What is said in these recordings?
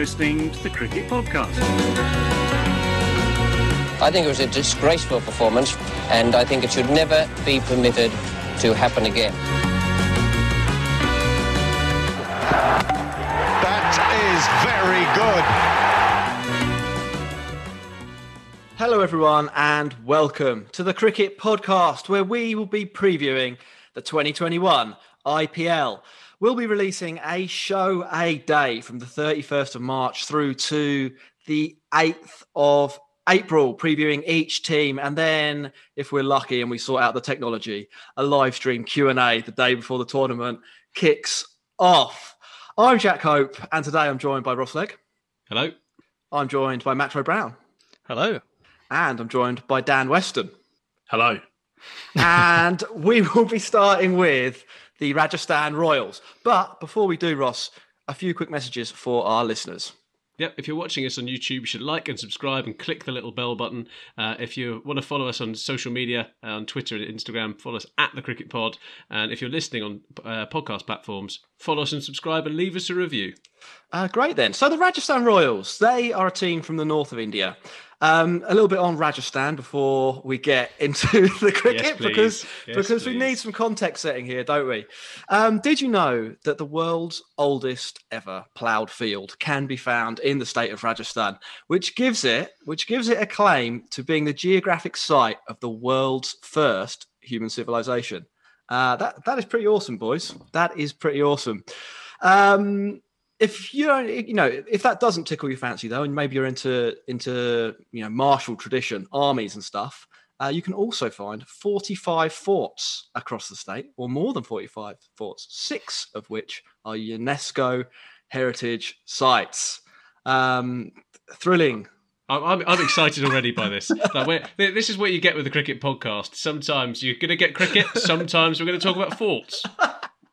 Listening to the Cricket Podcast. I think it was a disgraceful performance, and I think it should never be permitted to happen again. That is very good. Hello, everyone, and welcome to the Cricket Podcast, where we will be previewing the 2021 IPL. We'll be releasing a show a day from the 31st of March through to the 8th of April, previewing each team, and then, if we're lucky and we sort out the technology, a live stream Q and A the day before the tournament kicks off. I'm Jack Hope, and today I'm joined by Ross Legg. Hello. I'm joined by Matro Brown, Hello. and I'm joined by Dan Weston. Hello. and we will be starting with the Rajasthan Royals. But before we do, Ross, a few quick messages for our listeners. Yep, if you're watching us on YouTube, you should like and subscribe and click the little bell button. Uh, if you want to follow us on social media, uh, on Twitter and Instagram, follow us at the Cricket Pod. And if you're listening on uh, podcast platforms, follow us and subscribe and leave us a review. Uh, great then. So the Rajasthan Royals, they are a team from the north of India. Um, a little bit on Rajasthan before we get into the cricket Yes, because Yes, because we need some context setting here, don't we? Um, did you know that the world's oldest ever ploughed field can be found in the state of Rajasthan, which gives it which gives it a claim to being the geographic site of the world's first human civilization? Uh, that that is pretty awesome, boys. That is pretty awesome. Um, if you don't, you know, if that doesn't tickle your fancy though, and maybe you're into into you know martial tradition, armies and stuff, uh, you can also find 45 forts across the state, or more than 45 forts, six of which are UNESCO heritage sites. Um, thrilling. I'm, I'm, I'm excited already by this. Like, this is what you get with the Cricket Podcast. Sometimes you're going to get cricket, sometimes we're going to talk about forts.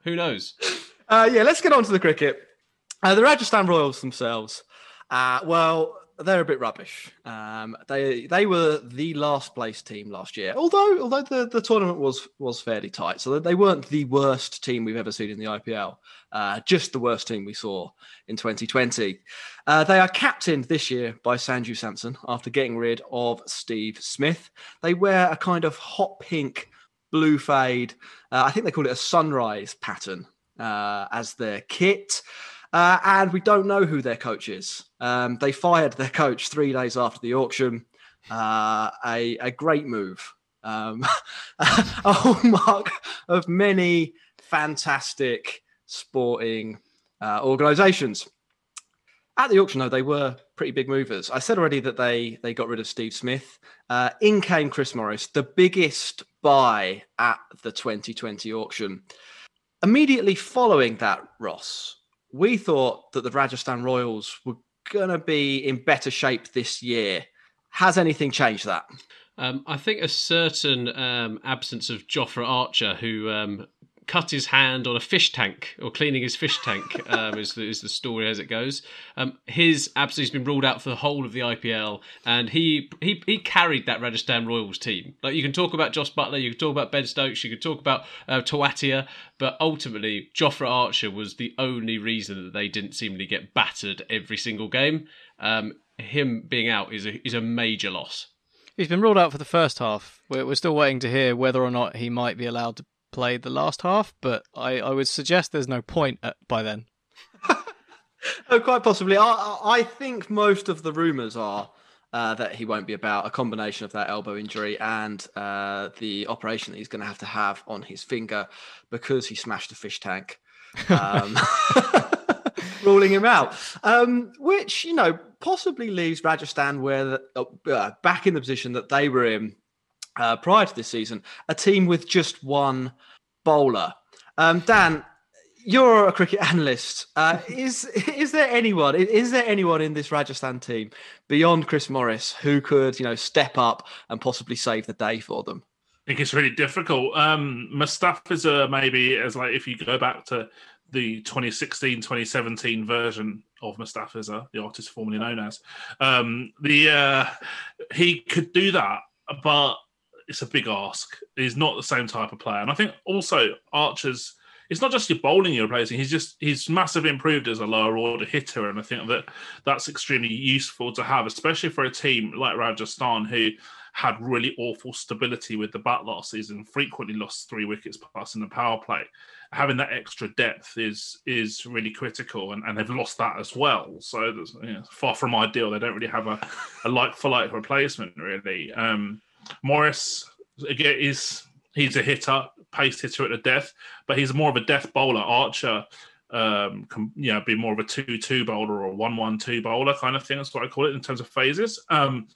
Who knows? Uh, yeah, let's get on to the cricket. Uh, the Rajasthan Royals themselves, uh, well, they're a bit rubbish. Um, they they were the last place team last year, although although the, the tournament was was fairly tight, so they weren't the worst team we've ever seen in the IPL. Uh, just the worst team we saw in 2020. Uh, they are captained this year by Sanju Samson after getting rid of Steve Smith. They wear a kind of hot pink blue fade. Uh, I think they call it a sunrise pattern uh, as their kit. Uh, and we don't know who their coach is. Um, they fired their coach three days after the auction. Uh, a, a great move. Um, a hallmark of many fantastic sporting uh, organizations. At the auction, though, they were pretty big movers. I said already that they they got rid of Steve Smith. Uh, in came Chris Morris, the biggest buy at the 2020 auction. Immediately following that, Ross, we thought that the Rajasthan Royals were going to be in better shape this year. Has anything changed that? Um, I think a certain um, absence of Jofra Archer, who um, cut his hand on a fish tank or cleaning his fish tank um, is, is the story as it goes. Um, his absence has been ruled out for the whole of the IPL, and he he he carried that Rajasthan Royals team. Like you can talk about Jos Buttler, you can talk about Ben Stokes, you can talk about uh, Tewatia, but ultimately Jofra Archer was the only reason that they didn't seemingly get battered every single game. Um, him being out is a is a major loss. He's been ruled out for the first half. We're, we're still waiting to hear whether or not he might be allowed to play the last half, but I, I would suggest there's no point at, by then. oh, quite possibly. I, I think most of the rumours are uh, that he won't be about a combination of that elbow injury and uh, the operation that he's going to have to have on his finger because he smashed a fish tank. Um, ruling him out, um, which you know possibly leaves Rajasthan where the, uh, back in the position that they were in uh, prior to this season, a team with just one bowler. Um, Dan, you're a cricket analyst. Uh, is is there anyone is there anyone in this Rajasthan team beyond Chris Morris who could you know step up and possibly save the day for them? I think it's really difficult. Um, Mustafizur maybe as like if you go back to the 2016 2017 version of Mustafizur, the artist formerly known as, um, the uh, he could do that, but it's a big ask. He's not the same type of player, and I think also Archer's. It's not just your bowling you're replacing. He's just he's massively improved as a lower order hitter, and I think that that's extremely useful to have, especially for a team like Rajasthan who had really awful stability with the bat losses and frequently lost three wickets plus in the power play. Having that extra depth is is really critical, and, and they've lost that as well. So you know, far from ideal. They don't really have a, a like for like replacement really. Um, Morris again is he's a hitter, pace hitter at the death, but he's more of a death bowler. Archer, um, can, you know, be more of a two-two bowler or one-one-two bowler kind of thing. That's what I call it in terms of phases. Um,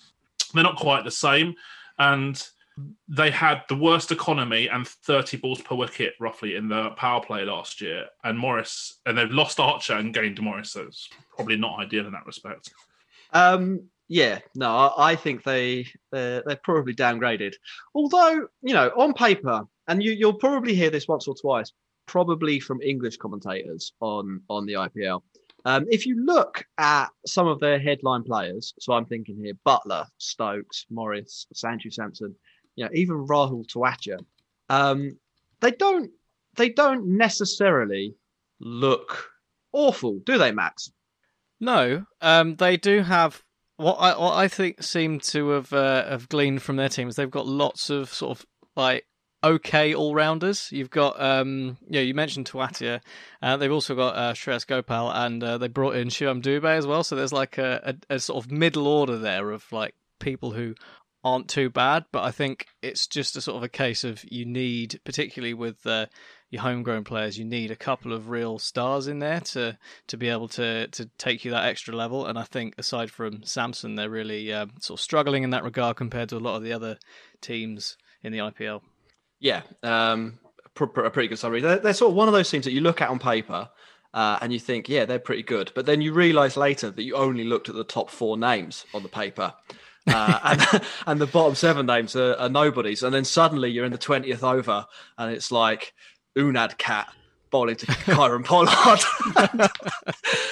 they're not quite the same, and they had the worst economy and 30 balls per wicket roughly in the power play last year. And Morris, and they've lost Archer and gained Morris, so it's probably not ideal in that respect. Um, yeah, no, I think they they're, they're, probably downgraded. Although you know, on paper, and you you'll probably hear this once or twice, probably from English commentators on on the IPL. Um, if you look at some of their headline players, so I'm thinking here: Buttler, Stokes, Morris, Sanju Samson, you know, even Rahul Tewatia. Um, they don't they don't necessarily look awful, do they, Max? No, um, they do have what I what I think seem to have uh, have gleaned from their teams, they've got lots of sort of like okay all rounders. You've got um yeah, you mentioned Tewatia, uh, they've also got uh, Shreyas Gopal, and uh, they brought in Shivam Dube as well. So there's like a, a, a sort of middle order there of like people who aren't too bad, but I think it's just a sort of a case of you need, particularly with uh, your homegrown players, you need a couple of real stars in there to to be able to to take you that extra level. And I think aside from Samson, they're really um, sort of struggling in that regard compared to a lot of the other teams in the IPL. Yeah, um, a pretty good summary. They're, they're, sort of one of those teams that you look at on paper. Uh, and you think, yeah, they're pretty good. But then you realize later that you only looked at the top four names on the paper. Uh, and, and the bottom seven names are, are, nobodies. And then suddenly you're in the 20th over and it's like Unadkat bowling to Kieron Pollard.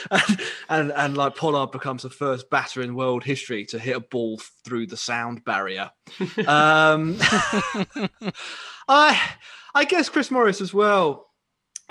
and, and, and, like Pollard becomes the first batter in world history to hit a ball through the sound barrier. Um, I I guess Chris Morris as well.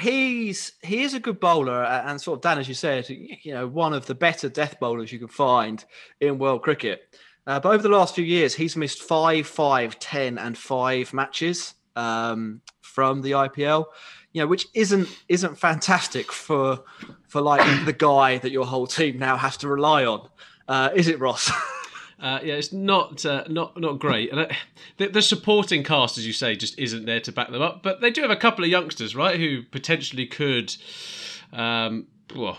He's he is a good bowler and sort of Dan, as you said, you know, one of the better death bowlers you can find in world cricket. Uh, but over the last few years, he's missed five, five, ten, and five matches um, from the IPL. You know, which isn't isn't fantastic for for like the guy that your whole team now has to rely on. Uh, is it, Ross? Uh, yeah, it's not uh, not not great, and uh, the, the, supporting cast, as you say, just isn't there to back them up. But they do have a couple of youngsters, right, who potentially could, um, well,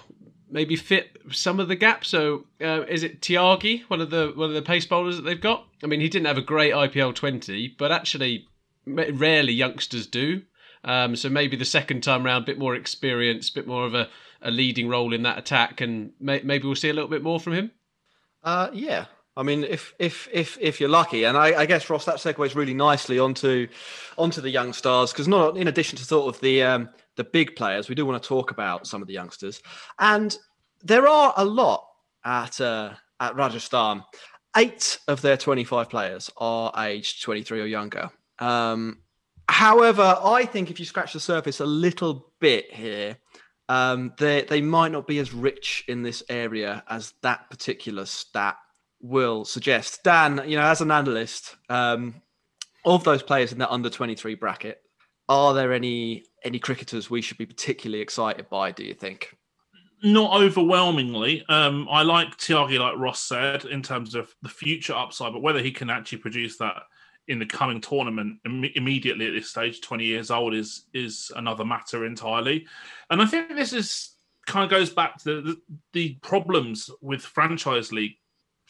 maybe fit some of the gap. So uh, is it Tyagi, one of the one of the pace bowlers that they've got? I mean, he didn't have a great IPL twenty, but actually, rarely youngsters do. Um, so maybe the second time round, a bit more experience, a bit more of a, a leading role in that attack, and may, maybe we'll see a little bit more from him. Uh, yeah, I mean, if if if if you're lucky, and I, I guess Ross, that segues really nicely onto onto the young stars because not in addition to sort of the um, the big players, we do want to talk about some of the youngsters, and there are a lot at uh, at Rajasthan. Eight of their 25 players are aged 23 or younger. Um, however, I think if you scratch the surface a little bit here, um, they they might not be as rich in this area as that particular stat will suggest. Dan, you know, as an analyst, um, of those players in that under 23 bracket, are there any any cricketers we should be particularly excited by, do you think? Not overwhelmingly. Um, I like Tyagi, like Ross said, in terms of the future upside, but whether he can actually produce that in the coming tournament Im- immediately at this stage, 20 years old, is is another matter entirely. And I think this is kind of goes back to the, the problems with franchise league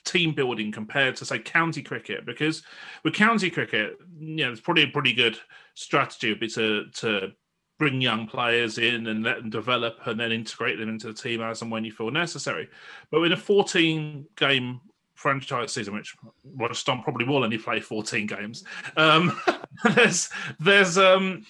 team building compared to say county cricket because with county cricket you know it's probably a pretty good strategy would be to to bring young players in and let them develop and then integrate them into the team as and when you feel necessary but with a 14 game franchise season which Rajasthan probably will only play 14 games um there's there's um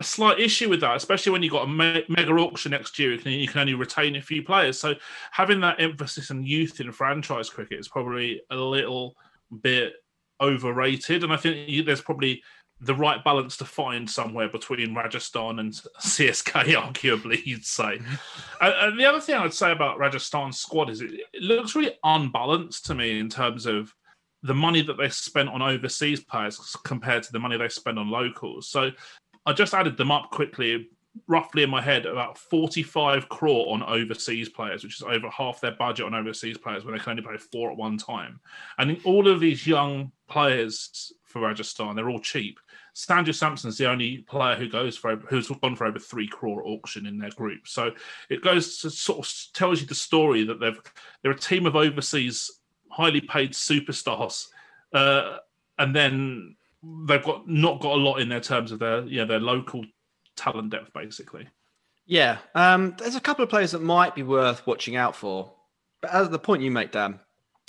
a slight issue with that, especially when you've got a me- mega auction next year. You can, you can only retain a few players. So having that emphasis on youth in franchise cricket is probably a little bit overrated. And I think there's probably the right balance to find somewhere between Rajasthan and CSK, arguably, you'd say. Mhm. and, and, the other thing I'd say about Rajasthan's squad is it, it looks really unbalanced to me in terms of the money that they spent on overseas players compared to the money they spend on locals. So I just added them up quickly, roughly in my head, about 45 crore on overseas players, which is over half their budget on overseas players when they can only play four at one time. And all of these young players for Rajasthan, they're all cheap. Sanju Samson's the only player who goes for who's gone for over three crore auction in their group. So it goes to sort of tells you the story that they've they're a team of overseas highly paid superstars, uh, and then they've got not got a lot in their terms of their yeah their local talent depth basically. Yeah, um, there's a couple of players that might be worth watching out for. But as the point you make, Dan,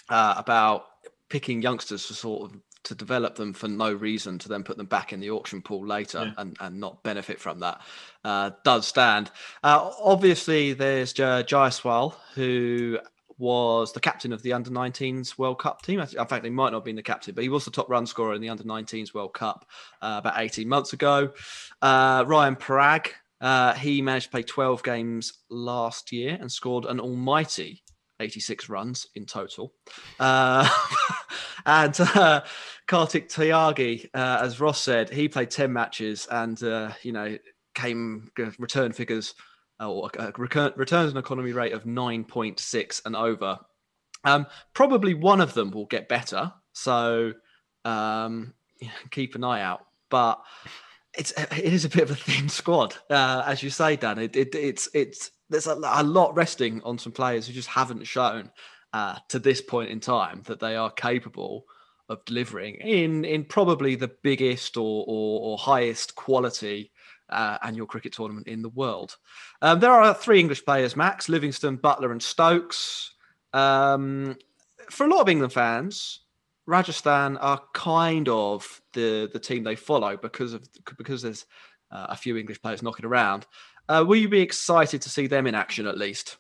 uh, about picking youngsters for sort of to develop them for no reason to then put them back in the auction pool later yeah. and, and not benefit from that uh, does stand. Uh, obviously, there's J- Jaiswal, who was the captain of the under 19s World Cup team. In fact, he might not have been the captain, but he was the top run scorer in the under 19s World Cup uh, about 18 months ago. Uh, Riyan Parag, uh, he managed to play 12 games last year and scored an almighty 86 runs in total. Uh, and uh, Kartik Tyagi, uh, as Ross said, he played 10 matches and, you know, came return figures or a returns an economy rate of 9.6 and over. Um, probably one of them will get better. So um, keep an eye out. But it's it is a bit of a thin squad, uh, as you say, Dan. It, it, it's it's there's a, a, lot resting on some players who just haven't shown uh, to this point in time that they are capable of delivering in in probably the biggest or, or, or highest quality uh, annual cricket tournament in the world. Um, there are three English players: Max, Livingstone, Buttler, and Stokes. Um, for a lot of England fans, Rajasthan are kind of the the team they follow because of because there's uh, a few English players knocking around. Uh, will you be excited to see them in action at least?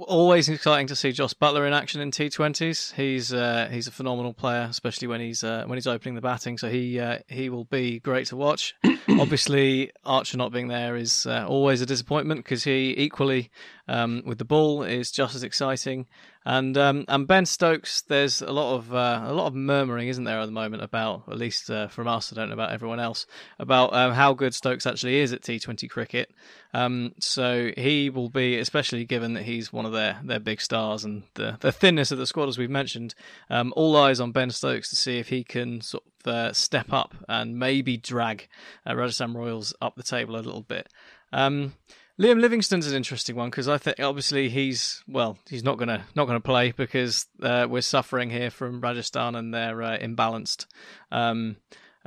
Always exciting to see Jos Buttler in action in T20s. He's uh, he's a phenomenal player, especially when he's uh, when he's opening the batting. So he uh, he will be great to watch. Obviously, Archer not being there is uh, always a disappointment because he equally um, with the ball is just as exciting. And um, and Ben Stokes, there's a lot of uh, a lot of murmuring, isn't there, at the moment about at least uh, from us, I don't know about everyone else, about um, how good Stokes actually is at T20 cricket. Um, so he will be, especially given that he's one of their, their big stars and the, the thinness of the squad, as we've mentioned. Um, all eyes on Ben Stokes to see if he can sort of uh, step up and maybe drag uh, Rajasthan Royals up the table a little bit. Um, Liam Livingstone's an interesting one because I think obviously he's well he's not gonna not gonna play because uh, we're suffering here from Rajasthan and their uh, imbalanced um,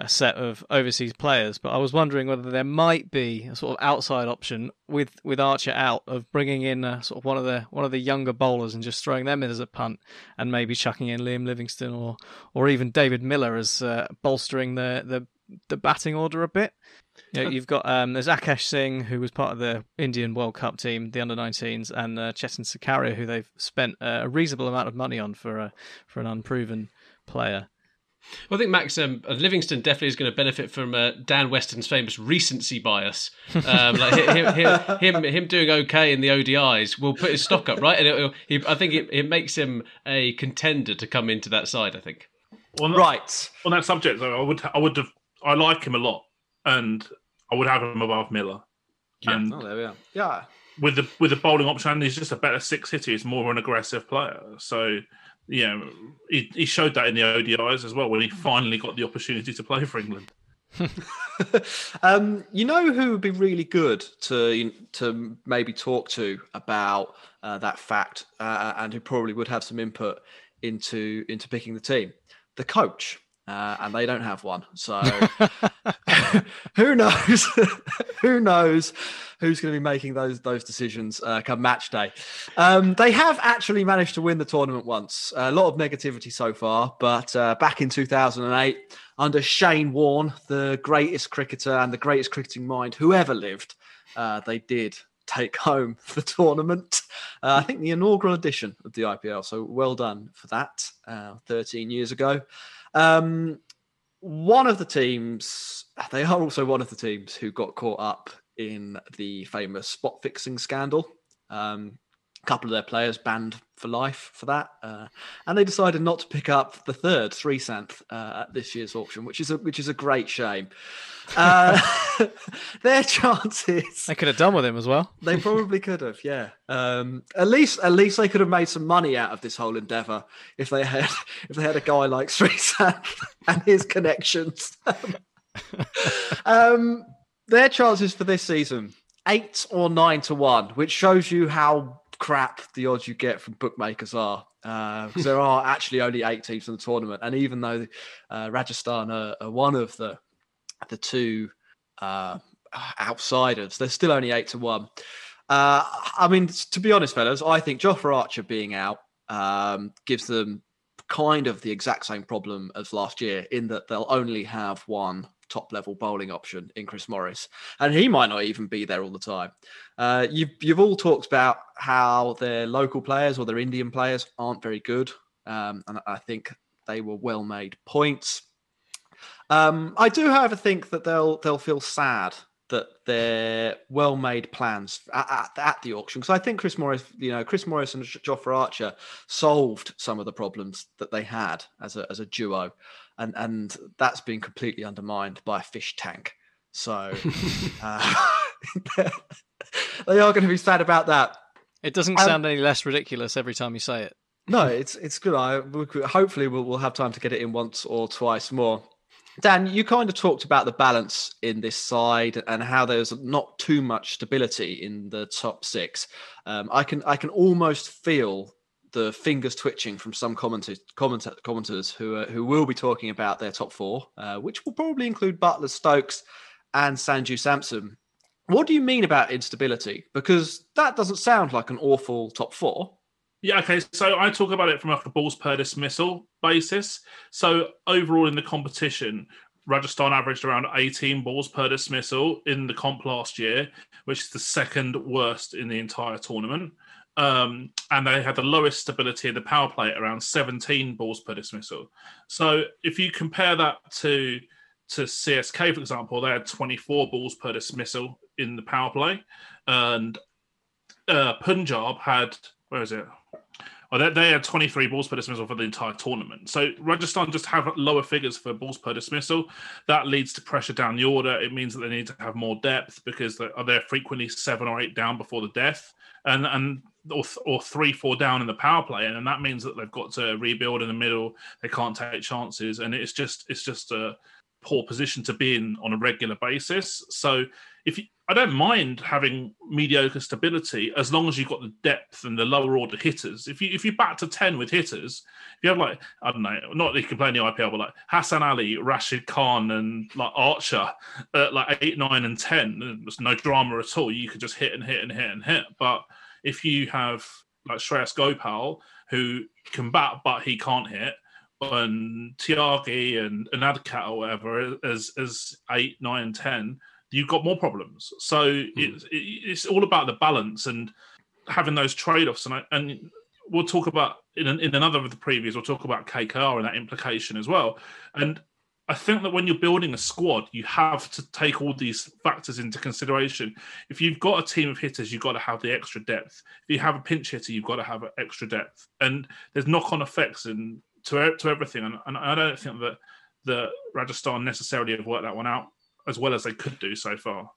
set of overseas players. But I was wondering whether there might be a sort of outside option with, with Archer out of bringing in a, sort of one of the one of the younger bowlers and just throwing them in as a punt, and maybe chucking in Liam Livingstone or or even David Miller as uh, bolstering the, the the batting order a bit. You know, you've got um, there's Akash Singh, who was part of the Indian World Cup team, the under 19s, and uh, Chetan Sakaria, who they've spent uh, a reasonable amount of money on for a, for an unproven player. Well, I think Max um, uh, Livingstone definitely is going to benefit from uh, Dan Weston's famous recency bias. Um, like him, him, him, him, doing okay in the ODIs will put his stock up, right? And it, he, I think it, it makes him a contender to come into that side. I think. On that, Right. on that subject, though, I would I would have I like him a lot, and I would have him above Miller. And Oh, there we are. Yeah. with the with the bowling option, he's just a better six hitter. He's more of an aggressive player. So yeah, he, he showed that in the ODIs as well when he finally got the opportunity to play for England. um, you know who would be really good to to maybe talk to about uh, that fact, uh, and who probably would have some input into into picking the team, the coach, uh, and they don't have one. So who knows? who knows who's going to be making those those decisions uh, come match day? Um, they have actually managed to win the tournament once. a lot of negativity so far, but uh, back in 2008 under Shane Warne, the greatest cricketer and the greatest cricketing mind who ever lived, uh, they did take home the tournament. Uh, I think the inaugural edition of the IPL. So well done for that. Uh, 13 years ago. Um, one of the teams, they are also one of the teams who got caught up in the famous spot fixing scandal. Um, a couple of their players banned for life for that, uh, and they decided not to pick up the third Sreesanth uh, at this year's auction, which is a which is a great shame. Uh, their chances They could have done with him as well. they probably could have, yeah. Um, at least, at least they could have made some money out of this whole endeavor if they had, if they had a guy like Sreesanth and his connections. um, their chances for this season eight or nine to one, which shows you how crap the odds you get from bookmakers are. Because there are actually only eight teams in the tournament, and even though uh, Rajasthan are, are one of the the two uh, outsiders, they're still only eight to one. Uh, I mean, to be honest, fellas, I think Jofra Archer being out um, gives them kind of the exact same problem as last year in that they'll only have one top level bowling option in Chris Morris, and he might not even be there all the time. Uh, you've you've all talked about how their local players or their Indian players aren't very good, um, and I think they were well made points. Um, I do, however, think that they'll they'll feel sad that their well-made plans at, at, at the auction, because I think Chris Morris, you know, Chris Morris and Jofra Archer solved some of the problems that they had as a as a duo, and and that's been completely undermined by a fish tank. So uh, they are going to be sad about that. It doesn't Um, sound any less ridiculous every time you say it. No, it's it's good. I we hopefully we'll, we'll have time to get it in once or twice more. Dan, you kind of talked about the balance in this side and how there's not too much stability in the top six. Um, I can I can almost feel the fingers twitching from some commenters, commenta- commenters who are, who will be talking about their top four, uh, which will probably include Buttler, Stokes, and Sanju Samson. What do you mean about instability? Because that doesn't sound like an awful top four. Yeah, okay. So I talk about it from like a balls per dismissal basis. So overall in the competition, Rajasthan averaged around 18 balls per dismissal in the comp last year, which is the second worst in the entire tournament. Um, and they had the lowest stability in the power play at around 17 balls per dismissal. So if you compare that to to CSK, for example, they had 24 balls per dismissal in the power play, and uh, Punjab had where is it? Oh, they, they had 23 balls per dismissal for the entire tournament. So Rajasthan just have lower figures for balls per dismissal. That leads to pressure down the order. It means that they need to have more depth because they're, they're frequently seven or eight down before the death, and and or, or three, four down in the power play, and that means that they've got to rebuild in the middle. They can't take chances, and it's just it's just a poor position to be in on a regular basis. So if you, I don't mind having mediocre stability as long as you've got the depth and the lower order hitters. If you if you back to ten with hitters, if you have like I don't know, not that you can play in the IPL, but like Hassan Ali, Rashid Khan, and like Archer at like eight, nine, and ten, there's no drama at all. You could just hit and hit and hit and hit. But if you have like Shreyas Gopal, who can bat but he can't hit, and Tyagi and, Adcat or whatever as as eight, nine, ten, you've got more problems. So mm. it, it, it's all about the balance and having those trade offs. And I, and we'll talk about in an, in another of the previews. We'll talk about KKR and that implication as well. And I think that when you're building a squad, you have to take all these factors into consideration. If you've got a team of hitters, you've got to have the extra depth. If you have a pinch hitter, you've got to have extra depth. And there's knock-on effects and to to everything. And, and I don't think that the Rajasthan necessarily have worked that one out as well as they could do so far.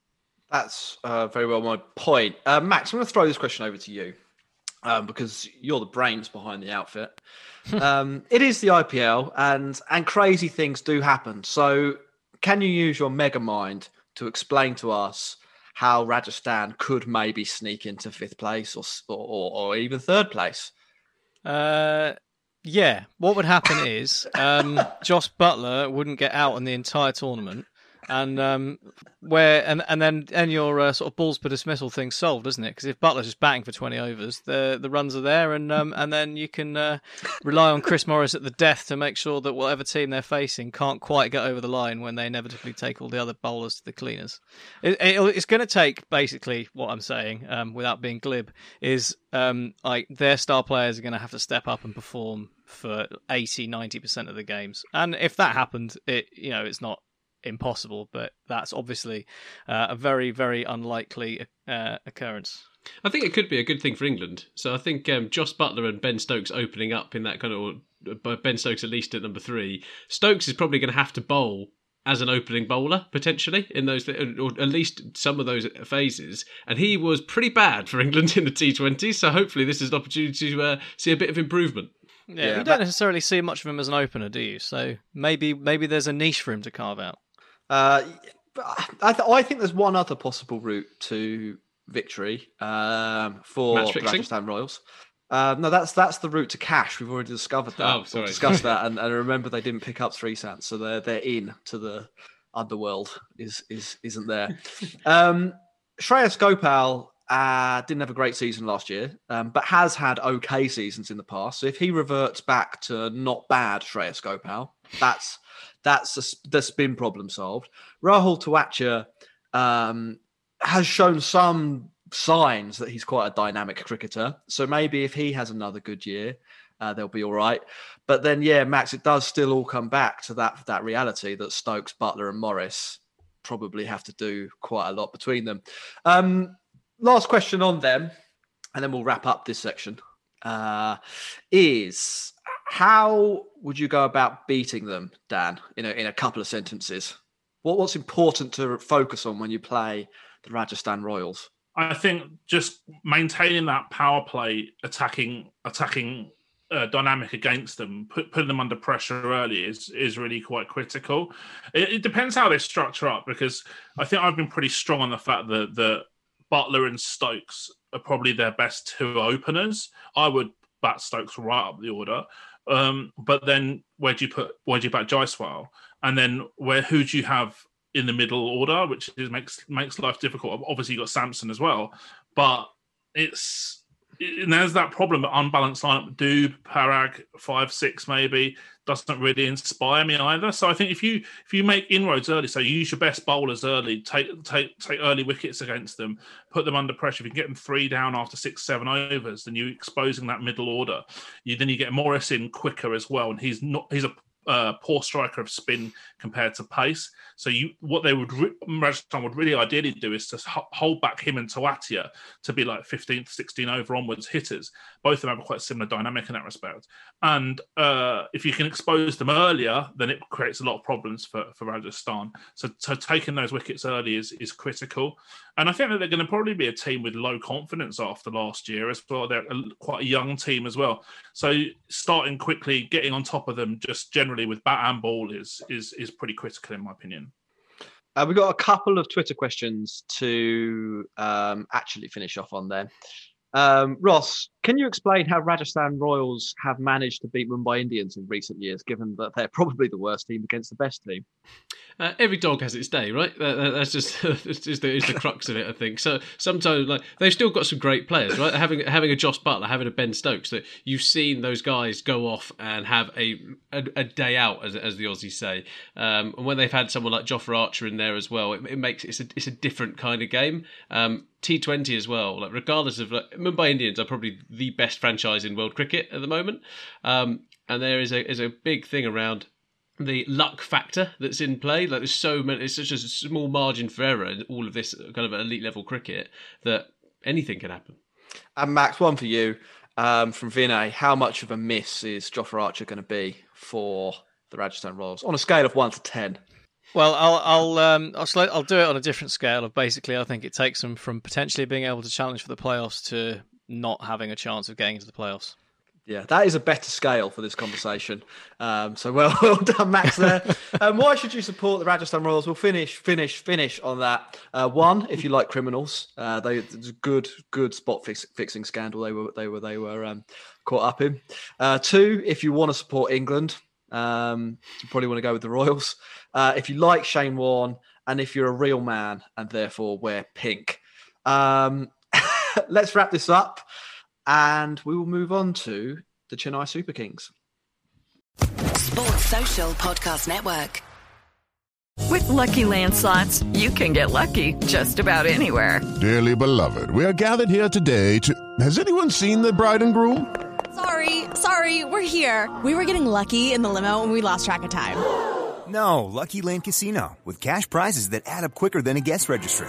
That's uh, very well my point. Uh, Max, I'm going to throw this question over to you um, because you're the brains behind the outfit. um, it is the IPL, and and crazy things do happen. So, can you use your mega mind to explain to us how Rajasthan could maybe sneak into fifth place or or, or even third place? Uh, yeah. What would happen is um, Josh Buttler wouldn't get out in the entire tournament and um, where and and then and your uh, sort of balls per dismissal thing solved, isn't it? Because if Buttler's just batting for twenty overs, the the runs are there, and um, and then you can uh, rely on Chris Morris at the death to make sure that whatever team they're facing can't quite get over the line when they inevitably take all the other bowlers to the cleaners. It, it, it's going to take basically what I'm saying, um, without being glib, is um, like their star players are going to have to step up and perform for 80 90% of the games and if that happened it you know it's not impossible, but that's obviously uh, a very, very unlikely uh, occurrence. I think it could be a good thing for England. So I think um, Josh Buttler and Ben Stokes opening up in that kind of, or Ben Stokes at least at number three. Stokes is probably going to have to bowl as an opening bowler potentially in those, or at least some of those phases. And he was pretty bad for England in the T20. So hopefully this is an opportunity to uh, see a bit of improvement. Yeah, yeah you don't necessarily see much of him as an opener, do you? So maybe maybe there's a niche for him to carve out. Uh, I, th- I think there's one other possible route to victory um, for the Rajasthan Royals. Uh, no, that's that's the route to cash. We've already discovered that. Oh, sorry. discussed that, and, and remember they didn't pick up Sreesanth, so they're they're in to the underworld. Is is isn't there? um, Shreyas Gopal uh, didn't have a great season last year, um, but has had okay seasons in the past. So if he reverts back to not bad Shreyas Gopal, that's that's a, the spin problem solved. Rahul Tewatia um, has shown some signs that he's quite a dynamic cricketer. So maybe if he has another good year, uh, they'll be all right. But then, yeah, Max, it does still all come back to that that reality that Stokes, Buttler, and Morris probably have to do quite a lot between them. Um, last question on them, and then we'll wrap up this section. Uh, is how would you go about beating them, Dan? In a in a couple of sentences, what what's important to focus on when you play the Rajasthan Royals? I think just maintaining that power play, attacking attacking uh, dynamic against them, put, putting them under pressure early is is really quite critical. It, it, depends how they structure up because I think I've been pretty strong on the fact that that Buttler and Stokes are probably their best two openers. I would bat Stokes right up the order. Um, but then where do you put where do you put Jaiswal? And then where who do you have in the middle order, which is, makes makes life difficult. Obviously, you got Samson as well, but it's and there's that problem. Unbalanced lineup. Dube, Parag, five six maybe doesn't really inspire me either. So I think if you if you make inroads early, so you use your best bowlers early, take take take early wickets against them, put them under pressure. If you get them three down after six seven overs, then you're exposing that middle order. You then you get Morris in quicker as well, and he's not he's a uh, poor striker of spin compared to pace. So you, what they would Rajasthan would really ideally do is to hold back him and Tewatia to be like 15th, 16 over onwards hitters. Both of them have quite similar dynamic in that respect. And uh, if you can expose them earlier, then it creates a lot of problems for, for Rajasthan. So, so taking those wickets early is, is critical. And I think that they're going to probably be a team with low confidence after last year as well. They're a, quite a young team as well. So starting quickly, getting on top of them, just generally with bat and ball is is is pretty critical in my opinion. Uh, we've got a couple of Twitter questions to um, actually finish off on there. Um, Ross, can you explain how Rajasthan Royals have managed to beat Mumbai Indians in recent years, given that they're probably the worst team against the best team? Uh, every dog has its day, right? That, that, that's just just the, is the crux of it, I think. So sometimes, like they've still got some great players, right? Having having a Josh Buttler, having a Ben Stokes, that you've seen those guys go off and have a a, a day out, as, as the Aussies say. Um, and when they've had someone like Jofra Archer in there as well, it, it makes it's a it's a different kind of game. Um, T20 as well. Like regardless of like, Mumbai Indians are probably the best franchise in world cricket at the moment, um, and there is a is a big thing around the luck factor that's in play. Like there's so many, it's such a small margin for error in all of this kind of elite level cricket that anything can happen. And Max, one for you um, from Vinay. How much of a miss is Jofra Archer going to be for the Rajasthan Royals on a scale of one to ten? Well, I'll I'll um I'll, sl- I'll do it on a different scale. Of basically, I think it takes them from potentially being able to challenge for the playoffs to not having a chance of getting into the playoffs. Yeah, that is a better scale for this conversation. Um, so well, well done, Max. There. um, why should you support the Rajasthan Royals? We'll finish, finish, finish on that. Uh, one, if you like criminals, uh, they it's a good, good spot fix, fixing scandal they were they were they were um, caught up in. Uh, two, if you want to support England, um, you probably want to go with the Royals. Uh, if you like Shane Warne, and if you're a real man and therefore wear pink. Um, let's wrap this up and we will move on to the Chennai Super Kings. Sports Social Podcast Network. With lucky landslots, you can get lucky just about anywhere. Dearly beloved, we are gathered here today to. Has anyone seen the bride and groom? Sorry, sorry, we're here. We were getting lucky in the limo and we lost track of time. No, Lucky Land Casino, with cash prizes that add up quicker than a guest registry.